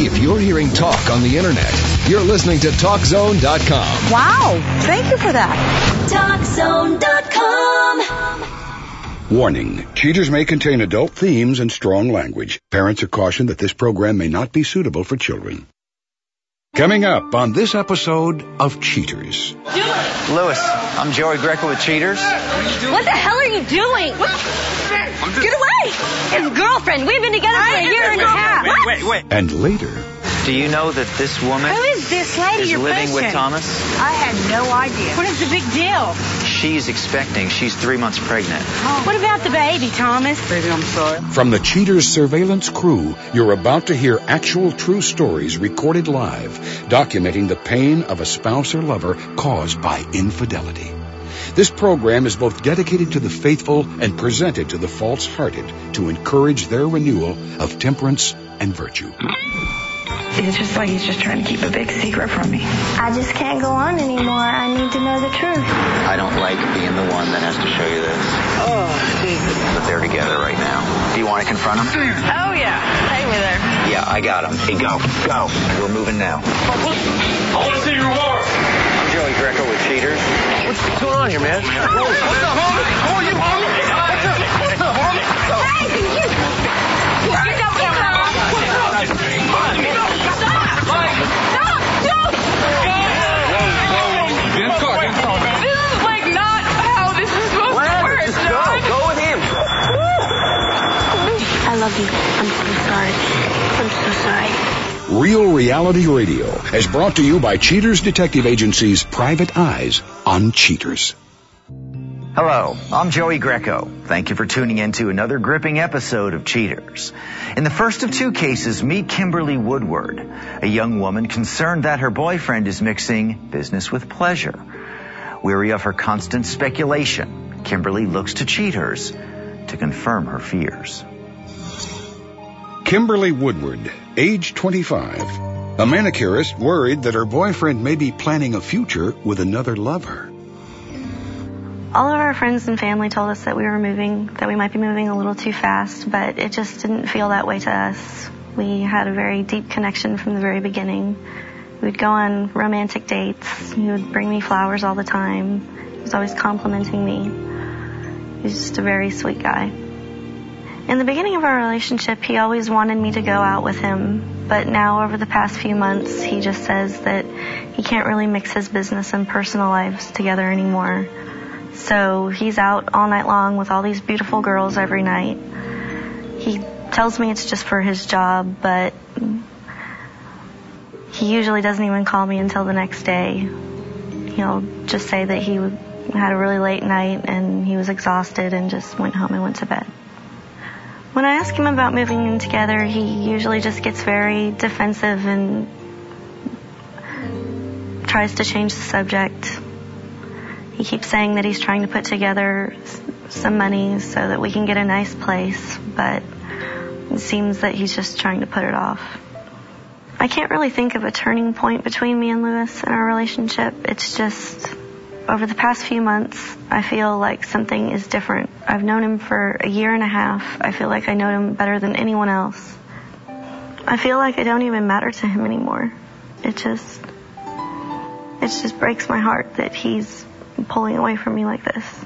If you're hearing talk on the internet, you're listening to TalkZone.com. Wow, thank you for that. TalkZone.com. Warning. Cheaters may contain adult themes and strong language. Parents are cautioned that this program may not be suitable for children. Coming up on this episode of Cheaters. Louis, I'm Joey Greco with Cheaters. What the hell are you doing? Get away! His girlfriend. We've been together for a year and a half. Wait, wait, wait. And later, Do you know that this woman Who is this lady is you're living with? Thomas? I had no idea. What is the big deal? She's expecting. She's three months pregnant. What about the baby, Thomas? Baby, I'm sorry. from the Cheaters surveillance crew, you're about to hear actual true stories recorded live, documenting the pain of a spouse or lover caused by infidelity. This program is both dedicated to the faithful and presented to the false-hearted to encourage their renewal of temperance and virtue. It's just like he's just trying to keep a big secret from me. I just can't go on anymore. I need to know the truth. I don't like being the one that has to show you this. Oh, Jesus. But they're together right now. Do you want to confront them? Oh yeah, take me there. Yeah, I got him. Hey, go, go. We're moving now. I want to see your war. I'm Joey Greco with Cheaters. What's going on here, man? What's up, homie? You homie? Reality Radio is brought to you by Cheaters Detective Agency's Private Eyes on Cheaters. Hello, I'm Joey Greco. Thank you for tuning in to another gripping episode of Cheaters. In the first of two cases, meet Kimberly Woodward, a young woman concerned that her boyfriend is mixing business with pleasure. Weary of her constant speculation, Kimberly looks to Cheaters to confirm her fears. Kimberly Woodward, age 25. A manicurist worried that her boyfriend may be planning a future with another lover. All of our friends and family told us that we were moving, that we might be moving a little too fast, but it just didn't feel that way to us. We had a very deep connection from the very beginning. We'd go on romantic dates. He would bring me flowers all the time. He was always complimenting me. He was just a very sweet guy. In the beginning of our relationship, he always wanted me to go out with him, but now over the past few months, he just says that he can't really mix his business and personal lives together anymore. So he's out all night long with all these beautiful girls every night. He tells me it's just for his job, but he usually doesn't even call me until the next day. He'll just say that he had a really late night and he was exhausted and just went home and went to bed. When I ask him about moving in together, he usually just gets very defensive and tries to change the subject. He keeps saying that he's trying to put together some money so that we can get a nice place, but it seems that he's just trying to put it off. I can't really think of a turning point between me and Louis in our relationship. It's just over the past few months, I feel like something is different. I've known him for a year and a half. I feel like I know him better than anyone else. I feel like I don't even matter to him anymore. It just, it just breaks my heart that he's pulling away from me like this.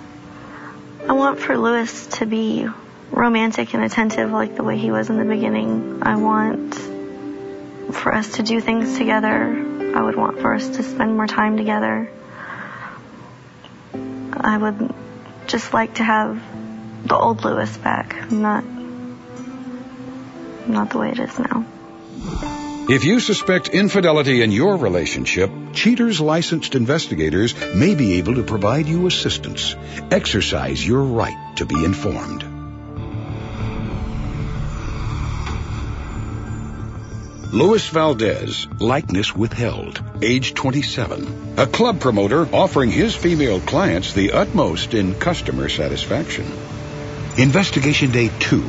I want for Louis to be romantic and attentive like the way he was in the beginning. I want for us to do things together. I would want for us to spend more time together. I would just like to have the old Louis back, not not the way it is now. If you suspect infidelity in your relationship, Cheaters licensed investigators may be able to provide you assistance. Exercise your right to be informed. Louis Valdez, likeness withheld, age 27. A club promoter offering his female clients the utmost in customer satisfaction. Investigation Day 2.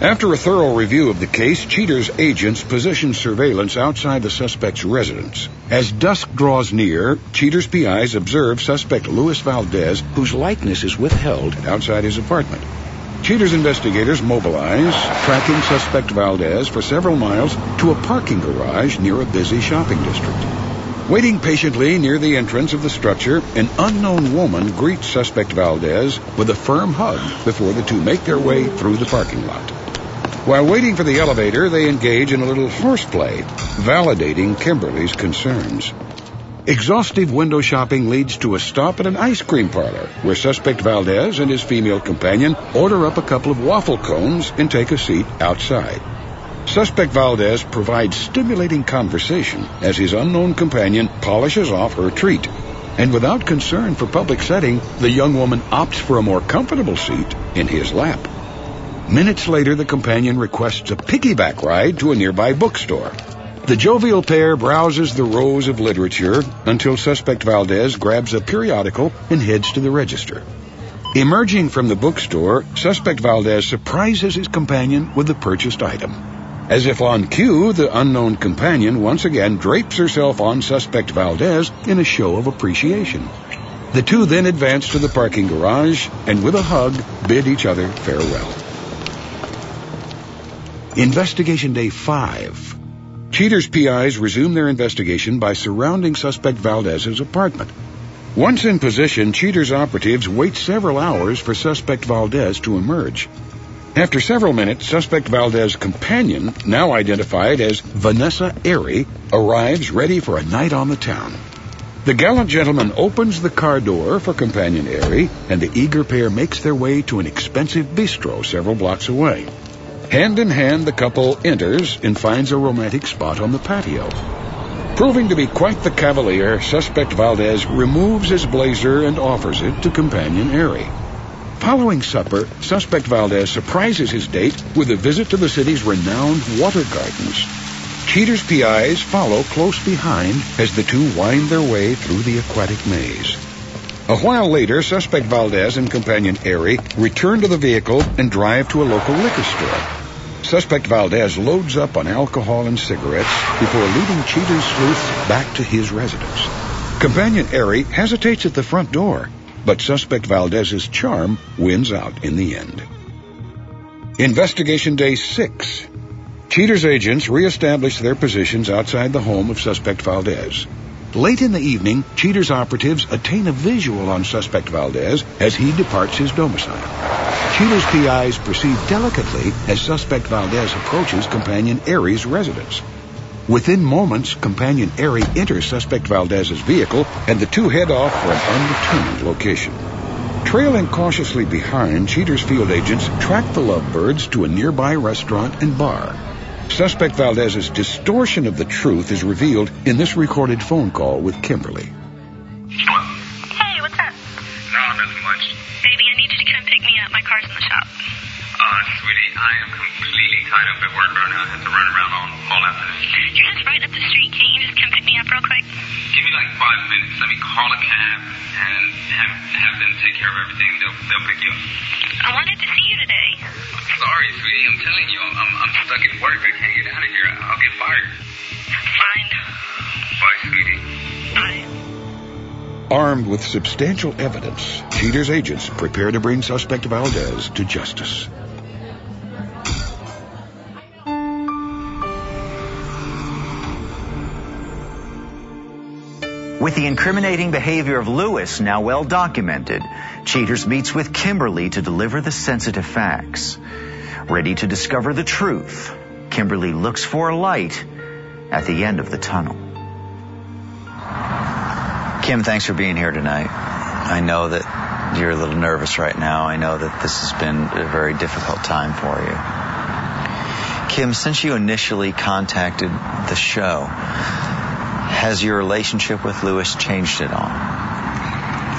After a thorough review of the case, Cheater's agents positioned surveillance outside the suspect's residence. As dusk draws near, Cheater's PIs observe suspect Louis Valdez, whose likeness is withheld outside his apartment. Cheaters investigators mobilize, tracking suspect Valdez for several miles to a parking garage near a busy shopping district. Waiting patiently near the entrance of the structure, an unknown woman greets suspect Valdez with a firm hug before the two make their way through the parking lot. While waiting for the elevator, they engage in a little horseplay, validating Kimberly's concerns. Exhaustive window shopping leads to a stop at an ice cream parlor, where suspect Valdez and his female companion order up a couple of waffle cones and take a seat outside. Suspect Valdez provides stimulating conversation as his unknown companion polishes off her treat. And without concern for public setting, the young woman opts for a more comfortable seat in his lap. Minutes later, the companion requests a piggyback ride to a nearby bookstore. The jovial pair browses the rows of literature until suspect Valdez grabs a periodical and heads to the register. Emerging from the bookstore, suspect Valdez surprises his companion with the purchased item. As if on cue, the unknown companion once again drapes herself on suspect Valdez in a show of appreciation. The two then advance to the parking garage and with a hug bid each other farewell. Investigation Day 5 Cheaters PIs resume their investigation by surrounding suspect Valdez's apartment. Once in position, Cheaters operatives wait several hours for suspect Valdez to emerge. After several minutes, suspect Valdez's companion, now identified as Vanessa Airy, arrives ready for a night on the town. The gallant gentleman opens the car door for companion Airy, and the eager pair makes their way to an expensive bistro several blocks away. Hand in hand, the couple enters and finds a romantic spot on the patio. Proving to be quite the cavalier, suspect Valdez removes his blazer and offers it to companion Airy. Following supper, suspect Valdez surprises his date with a visit to the city's renowned water gardens. Cheaters PIs follow close behind as the two wind their way through the aquatic maze. A while later, suspect Valdez and companion Airy return to the vehicle and drive to a local liquor store. Suspect Valdez loads up on alcohol and cigarettes before leading Cheaters sleuths back to his residence. Companion Airy hesitates at the front door, but suspect Valdez's charm wins out in the end. Investigation Day 6. Cheaters agents reestablish their positions outside the home of suspect Valdez. Late in the evening, Cheaters operatives attain a visual on suspect Valdez as he departs his domicile. Cheaters PIs proceed delicately as suspect Valdez approaches companion Airy's residence. Within moments, companion Airy enters suspect Valdez's vehicle, and the two head off for an undetermined location. Trailing cautiously behind, Cheaters field agents track the lovebirds to a nearby restaurant and bar. Suspect Valdez's distortion of the truth is revealed in this recorded phone call with Kimberly. Hey, what's up? No, nothing much. Baby, I need you to come pick me up. My car's in the shop. Uh, sweetie, I am completely tied up at work right now. I have to run around all, all afternoon. Your house right up the street. Can't you just come pick me up real quick? Give me like five minutes. Let me call a cab and have, have them take care of everything. They'll, they'll pick you up. I wanted to see you today. Sorry, sweetie. I'm telling you, I'm, I'm stuck at work. I can't get out of here. I'll get fired. Fine. Bye, sweetie. Bye. Armed with substantial evidence, Cheaters agents prepare to bring suspect Valdez to justice. With the incriminating behavior of Louis now well documented, Cheaters meets with Kimberly to deliver the sensitive facts. Ready to discover the truth, Kimberly looks for a light at the end of the tunnel. Kim, thanks for being here tonight. I know that you're a little nervous right now. I know that this has been a very difficult time for you. Kim, since you initially contacted the show, has your relationship with Louis changed at all?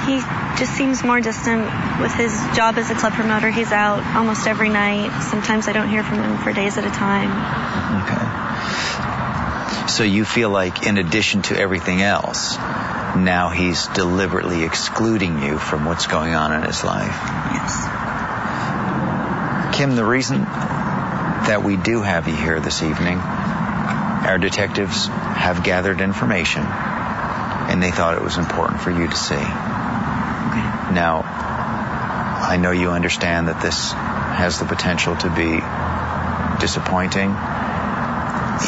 He just seems more distant with his job as a club promoter. He's out almost every night. Sometimes I don't hear from him for days at a time. Okay. So you feel like, in addition to everything else, now he's deliberately excluding you from what's going on in his life? Yes. Kim, the reason that we do have you here this evening, our detectives have gathered information and they thought it was important for you to see. Okay. Now, I know you understand that this has the potential to be disappointing.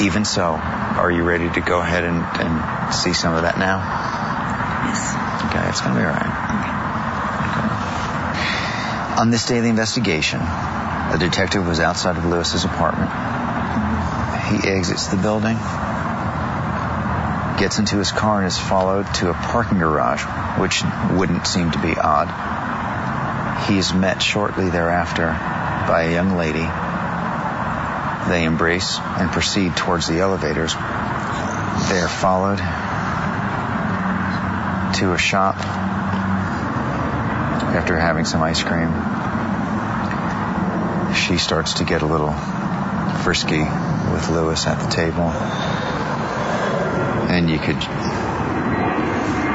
Even so, are you ready to go ahead and, and see some of that now? Yes. Okay, it's going to be all right. Okay. On this day of the investigation, a detective was outside of Louis's apartment. He exits the building, gets into his car, and is followed to a parking garage, which wouldn't seem to be odd. He is met shortly thereafter by a young lady. They embrace and proceed towards the elevators. They are followed to a shop after having some ice cream. She starts to get a little frisky with Louis at the table. And you could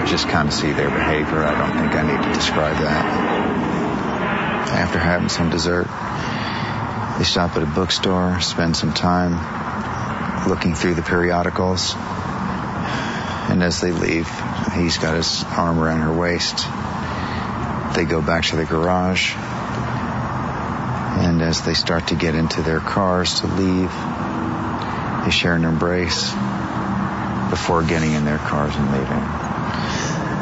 just kind of see their behavior. I don't think I need to describe that. After having some dessert, they stop at a bookstore, spend some time looking through the periodicals. And as they leave, he's got his arm around her waist. They go back to the garage. And as they start to get into their cars to leave, they share an embrace before getting in their cars and leaving.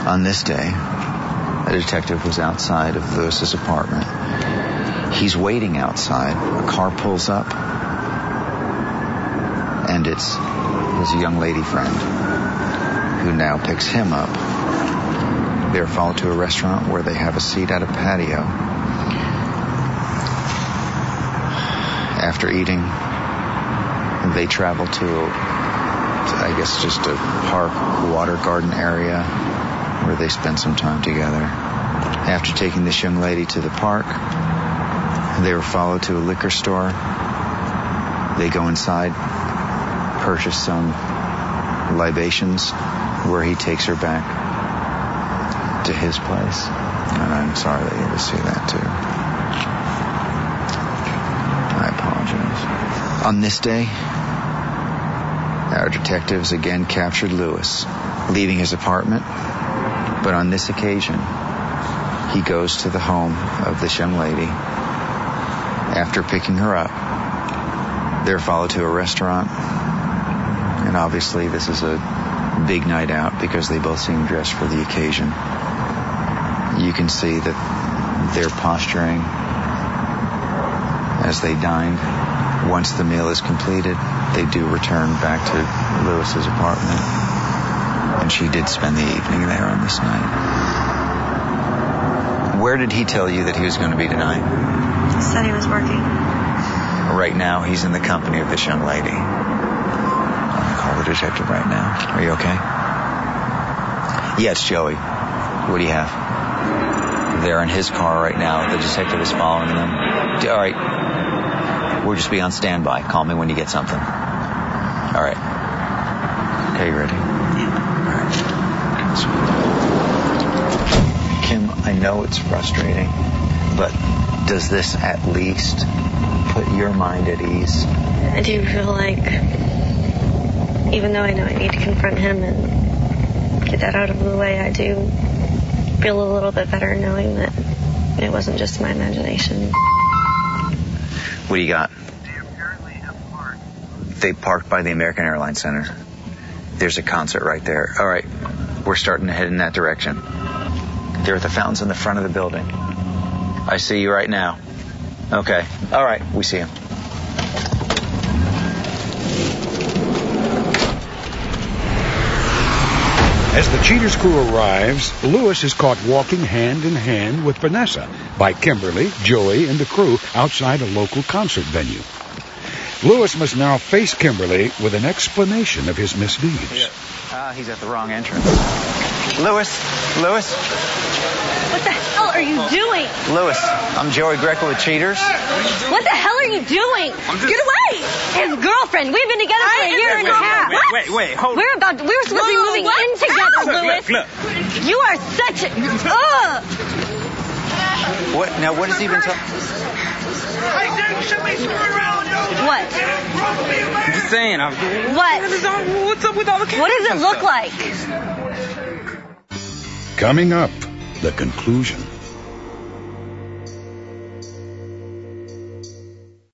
On this day, a detective was outside of Louis's apartment. He's waiting outside. A car pulls up, and it's his young lady friend who now picks him up. They're followed to a restaurant where they have a seat at a patio. After eating, they travel to, I guess, just a park, water garden area where they spend some time together. After taking this young lady to the park, they were followed to a liquor store. They go inside, purchase some libations, where he takes her back to his place. And I'm sorry that you had to see that too. I apologize. On this day, detectives again captured Louis, leaving his apartment. But on this occasion, he goes to the home of this young lady. After picking her up, they're followed to a restaurant. And obviously, this is a big night out because they both seem dressed for the occasion. You can see that they're posturing as they dine. Once the meal is completed, they do return back to Louis's apartment. And she did spend the evening there on this night. Where did he tell you that he was going to be tonight? He said he was working. Right now, he's in the company of this young lady. I'm going to call the detective right now. Are you okay? Yeah, it's Joey. What do you have? They're in his car right now. The detective is following them. All right. We'll just be on standby. Call me when you get something. All right. Okay, you ready? Kim, I know it's frustrating, but does this at least put your mind at ease? I do feel like, even though I know I need to confront him and get that out of the way, I do feel a little bit better knowing that it wasn't just my imagination. What do you got? They parked by the American Airlines Center. There's a concert right there. All right, we're starting to head in that direction. There are the fountains in the front of the building. I see you right now. Okay. All right, we see him. As the Cheaters crew arrives, Louis is caught walking hand in hand with Vanessa by Kimberly, Joey, and the crew outside a local concert venue. Louis must now face Kimberly with an explanation of his misdeeds. Ah, uh, he's at the wrong entrance. Louis, Louis. What the hell are you doing? Louis, I'm Joey Greco with Cheaters. What the hell are you doing? Just... Get away! His girlfriend. We've been together for a year and a half. Wait, wait, wait, wait, hold We're about. To, we were supposed to be moving what? in together, look, Louis. Look, look. You are such a. Ugh. What? Now, what has he been talking? What? I'm just saying. I'm... What? What's up with all the What does it look stuff? like? Coming up, the conclusion.